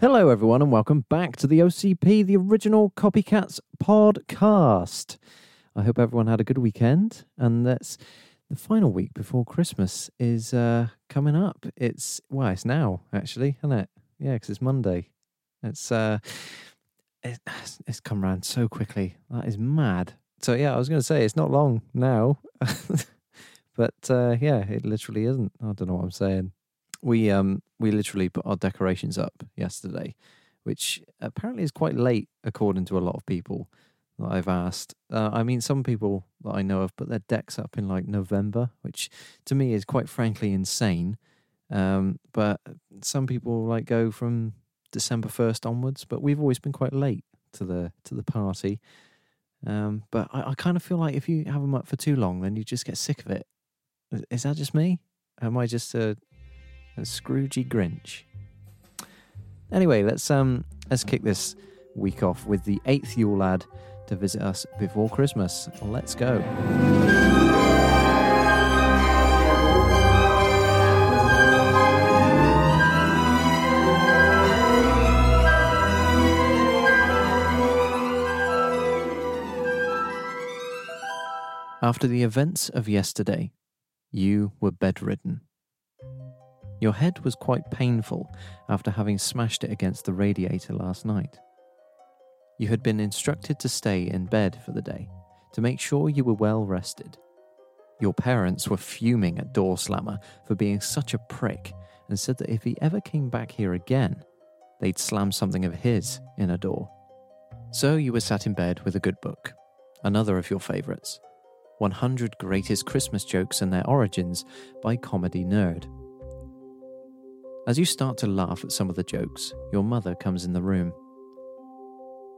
Hello, everyone, and welcome back to the OCP, the original Copycats podcast. I hope everyone had a good weekend, and that's the final week before Christmas is uh, coming up. It's well, it's now actually, isn't it? Yeah, because it's Monday. It's uh, it, it's come around so quickly. That is mad. So yeah, I was going to say it's not long now, but uh, yeah, it literally isn't. I don't know what I'm saying. We um we literally put our decorations up yesterday, which apparently is quite late according to a lot of people that I've asked. Uh, I mean, some people that I know have put their decks up in like November, which to me is quite frankly insane. Um, but some people like go from December first onwards. But we've always been quite late to the to the party. Um, but I, I kind of feel like if you have them up for too long, then you just get sick of it. Is, that just me? Am I just a, Scroogey Grinch? Anyway, let's um let's kick this week off with the eighth Yule lad to visit us before Christmas. Let's go. After the events of yesterday, you were bedridden. Your head was quite painful after having smashed it against the radiator last night. You had been instructed to stay in bed for the day to make sure you were well rested. Your parents were fuming at Door Slammer for being such a prick and said that if he ever came back here again, they'd slam something of his in a door. So you were sat in bed with a good book, another of your favourites 100 Greatest Christmas Jokes and Their Origins by Comedy Nerd. As you start to laugh at some of the jokes, your mother comes in the room.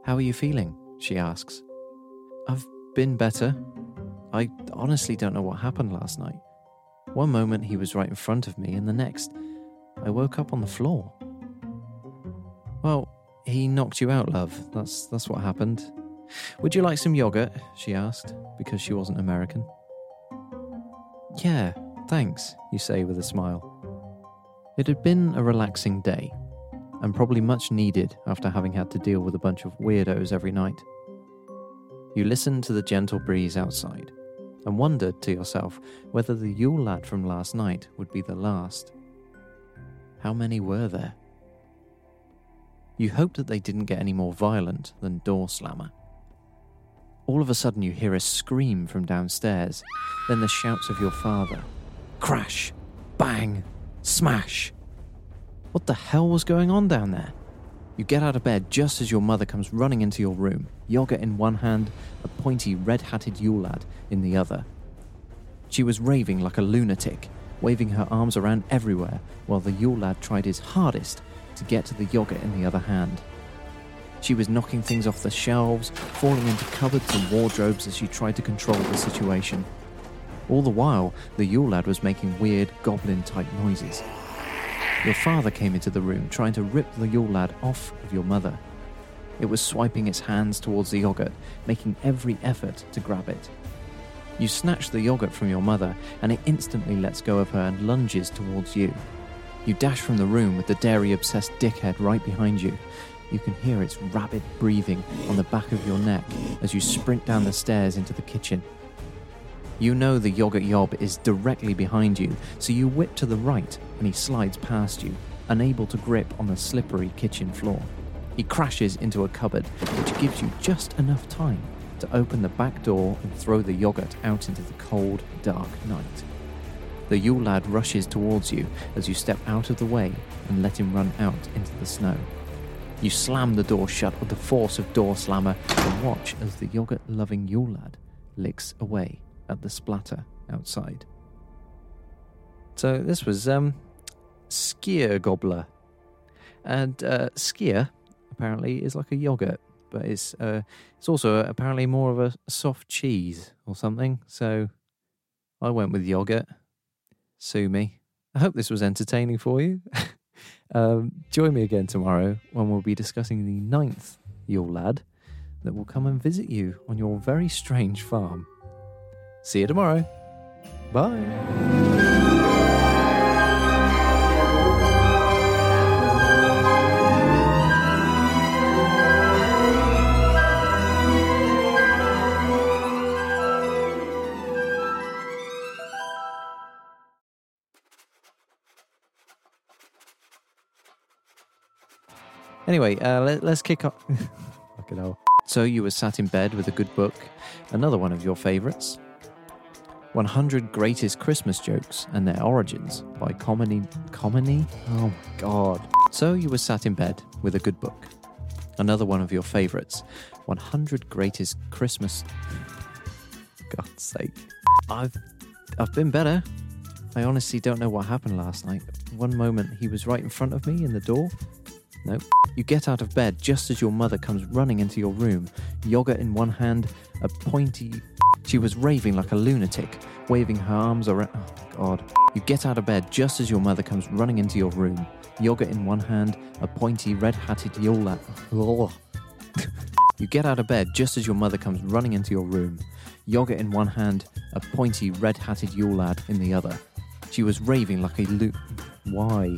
How are you feeling? she asks. I've been better. I honestly don't know what happened last night. One moment he was right in front of me, and the next, I woke up on the floor. Well, he knocked you out, love. That's that's what happened. Would you like some yogurt? she asked, because she wasn't American. Yeah, thanks, you say with a smile. It had been a relaxing day, and probably much needed after having had to deal with a bunch of weirdos every night. You listened to the gentle breeze outside and wondered to yourself whether the Yule lad from last night would be the last. How many were there? You hoped that they didn't get any more violent than Door Slammer. All of a sudden, you hear a scream from downstairs, then the shouts of your father. Crash! Bang! Smash! What the hell was going on down there? You get out of bed just as your mother comes running into your room, yogurt in one hand, a pointy red hatted Yule lad in the other. She was raving like a lunatic, waving her arms around everywhere while the Yule lad tried his hardest to get to the yogurt in the other hand. She was knocking things off the shelves, falling into cupboards and wardrobes as she tried to control the situation. All the while, the Yule lad was making weird goblin type noises. Your father came into the room trying to rip the Yule lad off of your mother. It was swiping its hands towards the yogurt, making every effort to grab it. You snatch the yogurt from your mother, and it instantly lets go of her and lunges towards you. You dash from the room with the dairy obsessed dickhead right behind you, you can hear its rapid breathing on the back of your neck as you sprint down the stairs into the kitchen. You know the yogurt yob is directly behind you, so you whip to the right and he slides past you, unable to grip on the slippery kitchen floor. He crashes into a cupboard, which gives you just enough time to open the back door and throw the yogurt out into the cold, dark night. The Yule lad rushes towards you as you step out of the way and let him run out into the snow. You slam the door shut with the force of door slammer and watch as the yogurt loving Yule lad licks away at the splatter outside. So this was um, Skyr Gobbler. And uh, Skyr apparently is like a yogurt, but it's uh, it's also apparently more of a soft cheese or something. So I went with yogurt. Sue me. I hope this was entertaining for you. Um, join me again tomorrow when we'll be discussing the ninth Yule Lad that will come and visit you on your very strange farm. See you tomorrow. Bye. Anyway, uh, let, us kick off. Fucking hell. So you were sat in bed with a good book, another one of your favourites. 100 Greatest Christmas Jokes and Their Origins by Comedy. Comedy? Oh my god. So you were sat in bed with a good book, another one of your favourites. 100 Greatest Christmas. God's sake. I've I've been better. I honestly don't know what happened last night. One moment he was right in front of me in the door. Nope. You get out of bed just as your mother comes running into your room, yoga in one hand, a pointy. She was raving like a lunatic, waving her arms around. Oh, God. You get out of bed just as your mother comes running into your room, yogurt in one hand, a pointy red hatted lad. you get out of bed just as your mother comes running into your room, yogurt in one hand, a pointy red hatted Yule lad in the other. She was raving like a lu. Why?